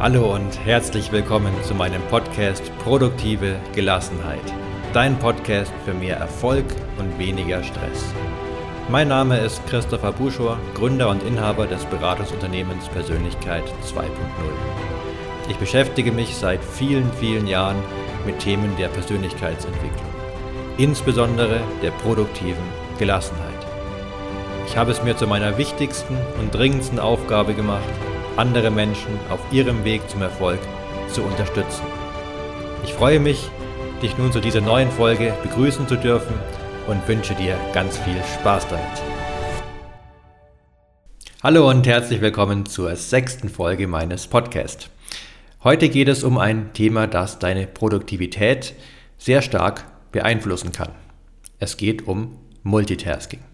Hallo und herzlich willkommen zu meinem Podcast Produktive Gelassenheit. Dein Podcast für mehr Erfolg und weniger Stress. Mein Name ist Christopher Buschor, Gründer und Inhaber des Beratungsunternehmens Persönlichkeit 2.0. Ich beschäftige mich seit vielen, vielen Jahren mit Themen der Persönlichkeitsentwicklung, insbesondere der produktiven Gelassenheit. Ich habe es mir zu meiner wichtigsten und dringendsten Aufgabe gemacht, andere Menschen auf ihrem Weg zum Erfolg zu unterstützen. Ich freue mich, dich nun zu dieser neuen Folge begrüßen zu dürfen und wünsche dir ganz viel Spaß damit. Hallo und herzlich willkommen zur sechsten Folge meines Podcasts. Heute geht es um ein Thema, das deine Produktivität sehr stark beeinflussen kann. Es geht um Multitasking.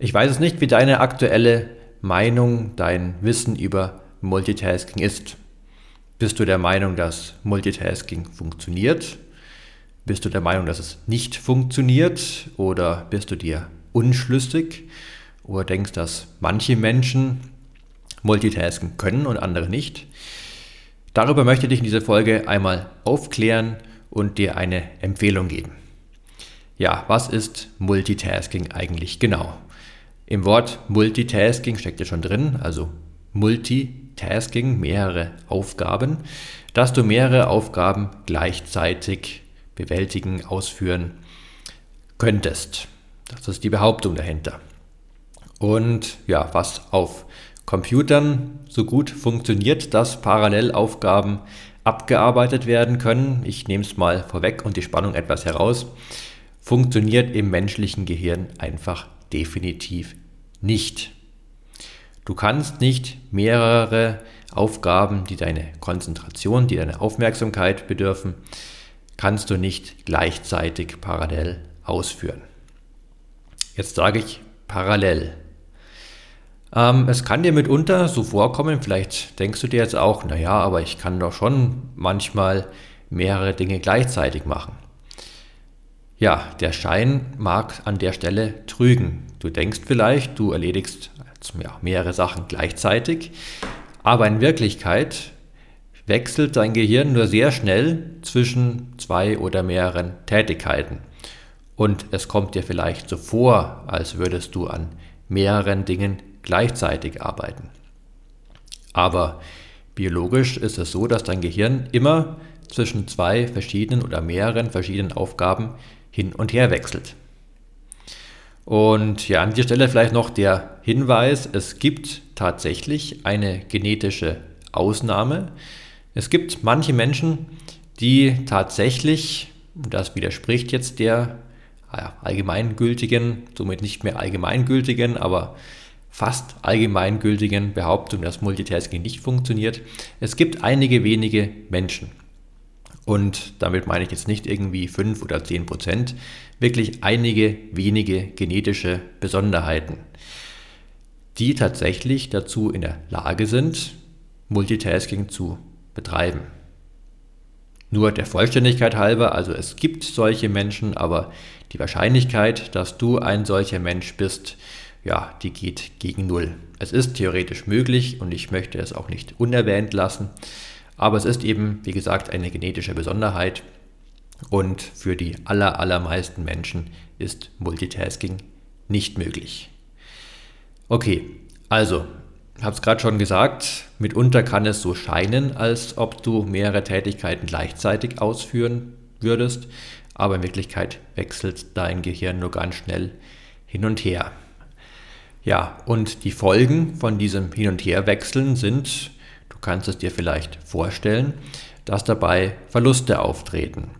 Ich weiß es nicht, wie deine aktuelle Meinung, dein Wissen über Multitasking ist. Bist du der Meinung, dass Multitasking funktioniert? Bist du der Meinung, dass es nicht funktioniert? Oder bist du dir unschlüssig? Oder denkst, dass manche Menschen Multitasking können und andere nicht? Darüber möchte ich dich in dieser Folge einmal aufklären und dir eine Empfehlung geben. Ja, was ist Multitasking eigentlich genau? Im Wort Multitasking steckt ja schon drin, also Multitasking, mehrere Aufgaben, dass du mehrere Aufgaben gleichzeitig bewältigen, ausführen könntest. Das ist die Behauptung dahinter. Und ja, was auf Computern so gut funktioniert, dass parallel Aufgaben abgearbeitet werden können, ich nehme es mal vorweg und die Spannung etwas heraus, funktioniert im menschlichen Gehirn einfach definitiv nicht. Du kannst nicht mehrere Aufgaben, die deine Konzentration, die deine Aufmerksamkeit bedürfen, kannst du nicht gleichzeitig parallel ausführen. Jetzt sage ich parallel. Ähm, es kann dir mitunter so vorkommen, vielleicht denkst du dir jetzt auch, naja, aber ich kann doch schon manchmal mehrere Dinge gleichzeitig machen. Ja, der Schein mag an der Stelle trügen. Du denkst vielleicht, du erledigst mehrere Sachen gleichzeitig, aber in Wirklichkeit wechselt dein Gehirn nur sehr schnell zwischen zwei oder mehreren Tätigkeiten. Und es kommt dir vielleicht so vor, als würdest du an mehreren Dingen gleichzeitig arbeiten. Aber biologisch ist es so, dass dein Gehirn immer zwischen zwei verschiedenen oder mehreren verschiedenen Aufgaben hin und her wechselt. Und ja, an dieser Stelle vielleicht noch der Hinweis, es gibt tatsächlich eine genetische Ausnahme. Es gibt manche Menschen, die tatsächlich, das widerspricht jetzt der allgemeingültigen, somit nicht mehr allgemeingültigen, aber fast allgemeingültigen Behauptung, dass Multitasking nicht funktioniert. Es gibt einige wenige Menschen, und damit meine ich jetzt nicht irgendwie 5 oder 10 Prozent, wirklich einige wenige genetische Besonderheiten, die tatsächlich dazu in der Lage sind, Multitasking zu betreiben. Nur der Vollständigkeit halber, also es gibt solche Menschen, aber die Wahrscheinlichkeit, dass du ein solcher Mensch bist, ja, die geht gegen Null. Es ist theoretisch möglich und ich möchte es auch nicht unerwähnt lassen, aber es ist eben, wie gesagt, eine genetische Besonderheit und für die aller, allermeisten Menschen ist Multitasking nicht möglich. Okay, also, ich habe es gerade schon gesagt, mitunter kann es so scheinen, als ob du mehrere Tätigkeiten gleichzeitig ausführen würdest, aber in Wirklichkeit wechselt dein Gehirn nur ganz schnell hin und her. Ja, und die Folgen von diesem Hin- und Herwechseln sind Du kannst es dir vielleicht vorstellen, dass dabei Verluste auftreten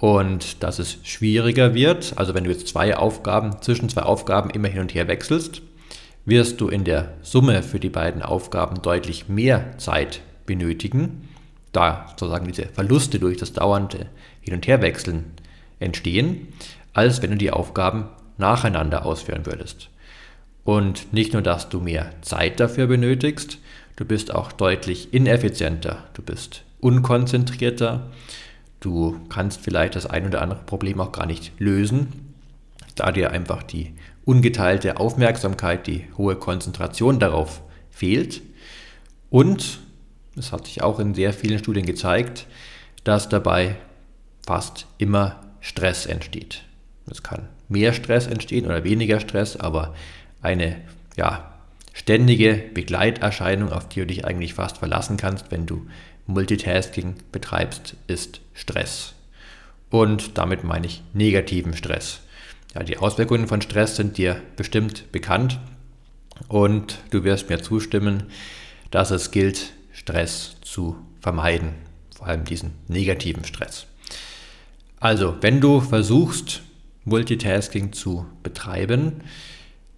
und dass es schwieriger wird. Also wenn du jetzt zwei Aufgaben zwischen zwei Aufgaben immer hin und her wechselst, wirst du in der Summe für die beiden Aufgaben deutlich mehr Zeit benötigen, da sozusagen diese Verluste durch das dauernde Hin- und Herwechseln entstehen, als wenn du die Aufgaben nacheinander ausführen würdest. Und nicht nur, dass du mehr Zeit dafür benötigst, Du bist auch deutlich ineffizienter, du bist unkonzentrierter, du kannst vielleicht das ein oder andere Problem auch gar nicht lösen, da dir einfach die ungeteilte Aufmerksamkeit, die hohe Konzentration darauf fehlt. Und es hat sich auch in sehr vielen Studien gezeigt, dass dabei fast immer Stress entsteht. Es kann mehr Stress entstehen oder weniger Stress, aber eine ja, ständige Begleiterscheinung, auf die du dich eigentlich fast verlassen kannst, wenn du Multitasking betreibst, ist Stress. Und damit meine ich negativen Stress. Ja, die Auswirkungen von Stress sind dir bestimmt bekannt und du wirst mir zustimmen, dass es gilt, Stress zu vermeiden, vor allem diesen negativen Stress. Also, wenn du versuchst, Multitasking zu betreiben,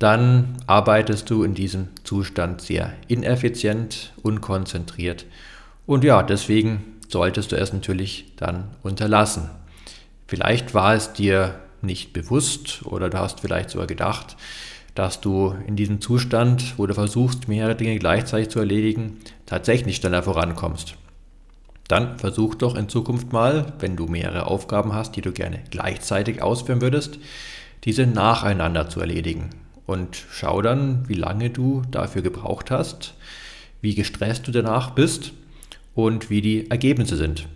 dann arbeitest du in diesem Zustand sehr ineffizient, unkonzentriert und ja, deswegen solltest du es natürlich dann unterlassen. Vielleicht war es dir nicht bewusst oder du hast vielleicht sogar gedacht, dass du in diesem Zustand, wo du versuchst, mehrere Dinge gleichzeitig zu erledigen, tatsächlich schneller vorankommst. Dann versuch doch in Zukunft mal, wenn du mehrere Aufgaben hast, die du gerne gleichzeitig ausführen würdest, diese nacheinander zu erledigen. Und schau dann, wie lange du dafür gebraucht hast, wie gestresst du danach bist und wie die Ergebnisse sind.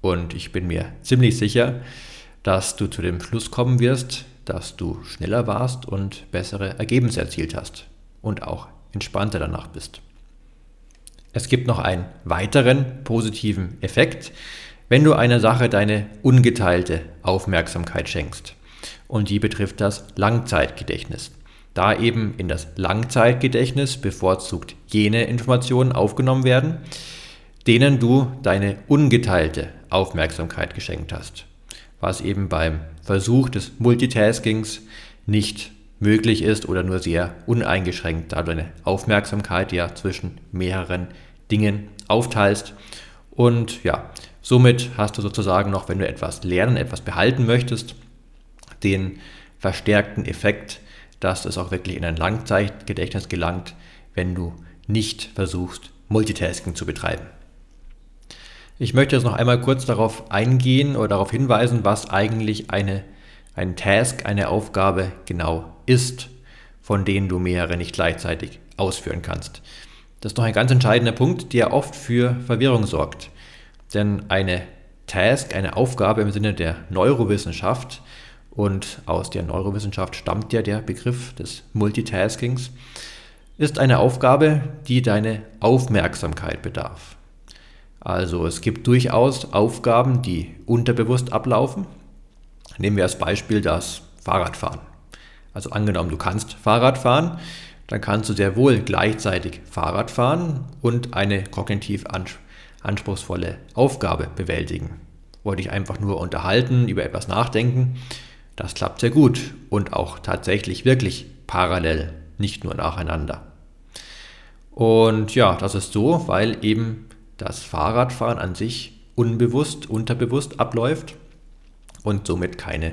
Und ich bin mir ziemlich sicher, dass du zu dem Schluss kommen wirst, dass du schneller warst und bessere Ergebnisse erzielt hast und auch entspannter danach bist. Es gibt noch einen weiteren positiven Effekt, wenn du einer Sache deine ungeteilte Aufmerksamkeit schenkst. Und die betrifft das Langzeitgedächtnis. Da eben in das Langzeitgedächtnis bevorzugt jene Informationen aufgenommen werden, denen du deine ungeteilte Aufmerksamkeit geschenkt hast was eben beim Versuch des Multitaskings nicht möglich ist oder nur sehr uneingeschränkt, da du deine Aufmerksamkeit ja zwischen mehreren Dingen aufteilst. Und ja, somit hast du sozusagen noch, wenn du etwas lernen, etwas behalten möchtest, den verstärkten Effekt, dass es auch wirklich in ein Langzeitgedächtnis gelangt, wenn du nicht versuchst, Multitasking zu betreiben. Ich möchte jetzt noch einmal kurz darauf eingehen oder darauf hinweisen, was eigentlich eine, ein Task, eine Aufgabe genau ist, von denen du mehrere nicht gleichzeitig ausführen kannst. Das ist noch ein ganz entscheidender Punkt, der oft für Verwirrung sorgt. Denn eine Task, eine Aufgabe im Sinne der Neurowissenschaft, und aus der Neurowissenschaft stammt ja der Begriff des Multitaskings, ist eine Aufgabe, die deine Aufmerksamkeit bedarf. Also es gibt durchaus Aufgaben, die unterbewusst ablaufen. Nehmen wir als Beispiel das Fahrradfahren. Also angenommen, du kannst Fahrrad fahren, dann kannst du sehr wohl gleichzeitig Fahrrad fahren und eine kognitiv anspruchsvolle Aufgabe bewältigen. Oder dich einfach nur unterhalten, über etwas nachdenken. Das klappt sehr gut und auch tatsächlich wirklich parallel, nicht nur nacheinander. Und ja, das ist so, weil eben das Fahrradfahren an sich unbewusst, unterbewusst abläuft und somit keine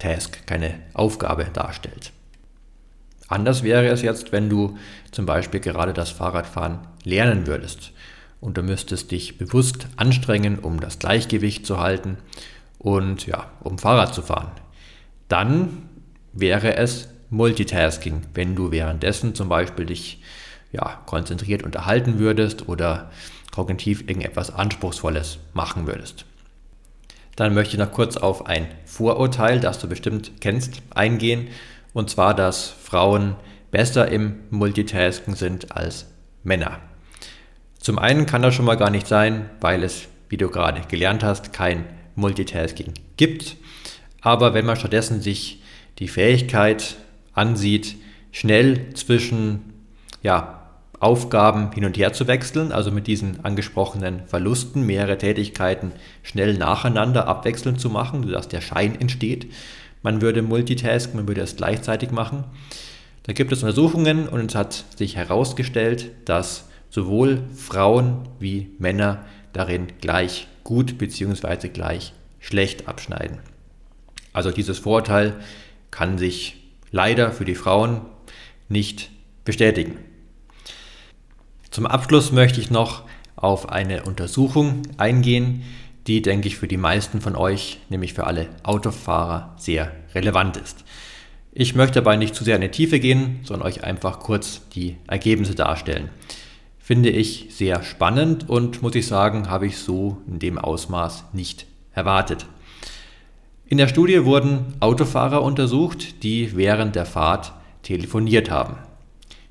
Task, keine Aufgabe darstellt. Anders wäre es jetzt, wenn du zum Beispiel gerade das Fahrradfahren lernen würdest und du müsstest dich bewusst anstrengen, um das Gleichgewicht zu halten und ja, um Fahrrad zu fahren. Dann wäre es Multitasking, wenn du währenddessen zum Beispiel dich ja, konzentriert unterhalten würdest oder kognitiv irgendetwas Anspruchsvolles machen würdest. Dann möchte ich noch kurz auf ein Vorurteil, das du bestimmt kennst, eingehen, und zwar, dass Frauen besser im Multitasking sind als Männer. Zum einen kann das schon mal gar nicht sein, weil es, wie du gerade gelernt hast, kein Multitasking gibt. Aber wenn man stattdessen sich die Fähigkeit ansieht, schnell zwischen ja, Aufgaben hin und her zu wechseln, also mit diesen angesprochenen Verlusten mehrere Tätigkeiten schnell nacheinander abwechselnd zu machen, sodass der Schein entsteht. Man würde multitasken, man würde es gleichzeitig machen. Da gibt es Untersuchungen und es hat sich herausgestellt, dass sowohl Frauen wie Männer darin gleich gut bzw. gleich schlecht abschneiden. Also dieses Vorurteil kann sich leider für die Frauen nicht bestätigen. Zum Abschluss möchte ich noch auf eine Untersuchung eingehen, die, denke ich, für die meisten von euch, nämlich für alle Autofahrer, sehr relevant ist. Ich möchte dabei nicht zu sehr in die Tiefe gehen, sondern euch einfach kurz die Ergebnisse darstellen. finde ich sehr spannend und muss ich sagen, habe ich so in dem Ausmaß nicht erwartet. In der Studie wurden Autofahrer untersucht, die während der Fahrt telefoniert haben,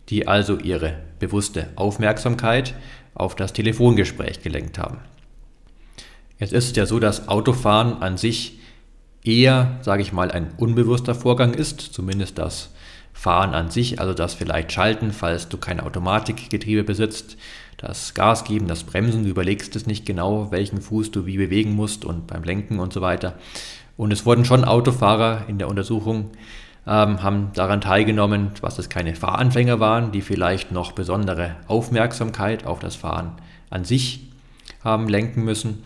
die also ihre bewusste Aufmerksamkeit auf das Telefongespräch gelenkt haben. Jetzt ist es ja so, dass Autofahren an sich eher, sage ich mal, ein unbewusster Vorgang ist, zumindest das Fahren an sich, also das vielleicht Schalten, falls du kein Automatikgetriebe besitzt, das Gas geben, das Bremsen, du überlegst es nicht genau, welchen Fuß du wie bewegen musst und beim Lenken und so weiter. Und es wurden schon Autofahrer in der Untersuchung, ähm, haben daran teilgenommen, was es keine Fahranfänger waren, die vielleicht noch besondere Aufmerksamkeit auf das Fahren an sich haben lenken müssen.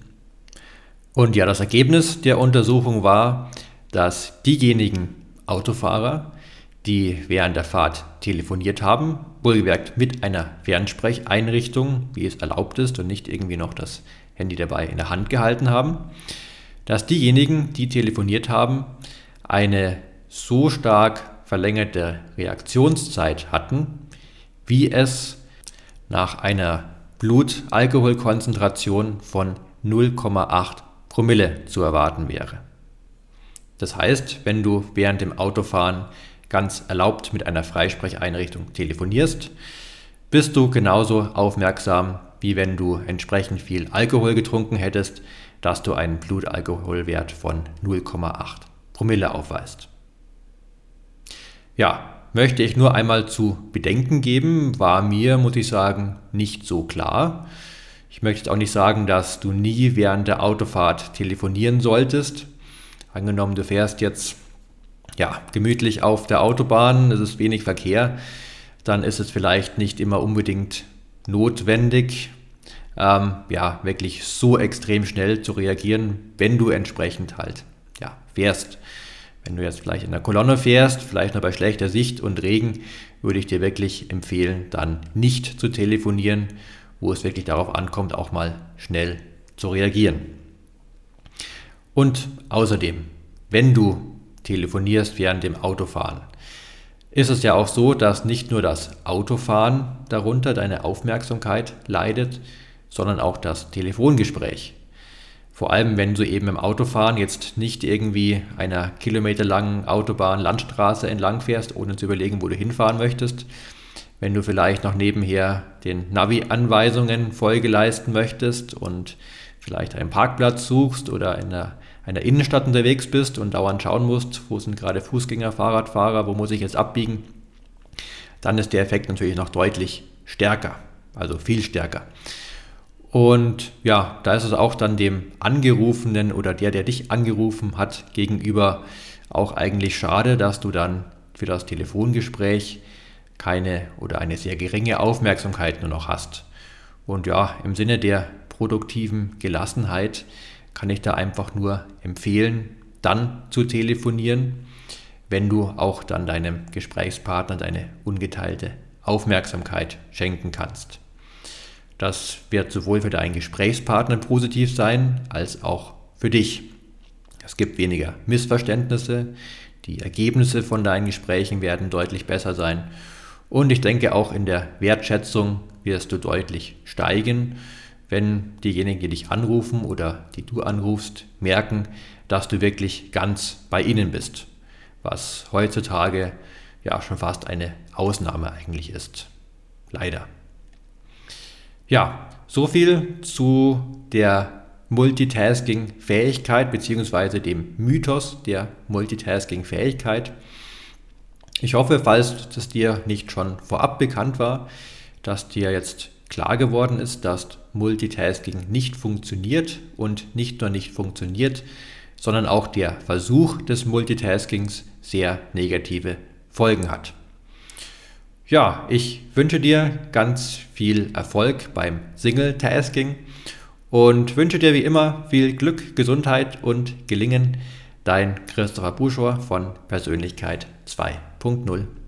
Und ja, das Ergebnis der Untersuchung war, dass diejenigen Autofahrer, die während der Fahrt telefoniert haben, wohlgemerkt mit einer Fernsprecheinrichtung, wie es erlaubt ist und nicht irgendwie noch das Handy dabei in der Hand gehalten haben, dass diejenigen, die telefoniert haben, eine so stark verlängerte Reaktionszeit hatten, wie es nach einer Blutalkoholkonzentration von 0,8 Promille zu erwarten wäre. Das heißt, wenn du während dem Autofahren ganz erlaubt mit einer Freisprecheinrichtung telefonierst, bist du genauso aufmerksam, wie wenn du entsprechend viel Alkohol getrunken hättest, dass du einen Blutalkoholwert von 0,8 Promille aufweist. Ja, möchte ich nur einmal zu bedenken geben, war mir, muss ich sagen, nicht so klar. Ich möchte auch nicht sagen, dass du nie während der Autofahrt telefonieren solltest. Angenommen, du fährst jetzt ja, gemütlich auf der Autobahn, es ist wenig Verkehr, dann ist es vielleicht nicht immer unbedingt notwendig, ähm, ja, wirklich so extrem schnell zu reagieren, wenn du entsprechend halt ja, fährst. Wenn du jetzt vielleicht in der Kolonne fährst, vielleicht noch bei schlechter Sicht und Regen, würde ich dir wirklich empfehlen, dann nicht zu telefonieren wo es wirklich darauf ankommt, auch mal schnell zu reagieren. Und außerdem, wenn du telefonierst während dem Autofahren, ist es ja auch so, dass nicht nur das Autofahren darunter deine Aufmerksamkeit leidet, sondern auch das Telefongespräch. Vor allem, wenn du eben im Autofahren jetzt nicht irgendwie einer kilometerlangen Autobahn, Landstraße entlang fährst, ohne zu überlegen, wo du hinfahren möchtest, wenn du vielleicht noch nebenher den Navi-Anweisungen Folge leisten möchtest und vielleicht einen Parkplatz suchst oder in einer, einer Innenstadt unterwegs bist und dauernd schauen musst, wo sind gerade Fußgänger, Fahrradfahrer, wo muss ich jetzt abbiegen, dann ist der Effekt natürlich noch deutlich stärker, also viel stärker. Und ja, da ist es auch dann dem Angerufenen oder der, der dich angerufen hat, gegenüber auch eigentlich schade, dass du dann für das Telefongespräch keine oder eine sehr geringe Aufmerksamkeit nur noch hast. Und ja, im Sinne der produktiven Gelassenheit kann ich da einfach nur empfehlen, dann zu telefonieren, wenn du auch dann deinem Gesprächspartner deine ungeteilte Aufmerksamkeit schenken kannst. Das wird sowohl für deinen Gesprächspartner positiv sein, als auch für dich. Es gibt weniger Missverständnisse, die Ergebnisse von deinen Gesprächen werden deutlich besser sein und ich denke, auch in der Wertschätzung wirst du deutlich steigen, wenn diejenigen, die dich anrufen oder die du anrufst, merken, dass du wirklich ganz bei ihnen bist, was heutzutage ja schon fast eine Ausnahme eigentlich ist. Leider. Ja, so viel zu der Multitasking-Fähigkeit bzw. dem Mythos der Multitasking-Fähigkeit. Ich hoffe, falls das dir nicht schon vorab bekannt war, dass dir jetzt klar geworden ist, dass Multitasking nicht funktioniert und nicht nur nicht funktioniert, sondern auch der Versuch des Multitaskings sehr negative Folgen hat. Ja, ich wünsche dir ganz viel Erfolg beim Single-Tasking und wünsche dir wie immer viel Glück, Gesundheit und Gelingen. Dein Christopher Buschor von Persönlichkeit 2. 2.0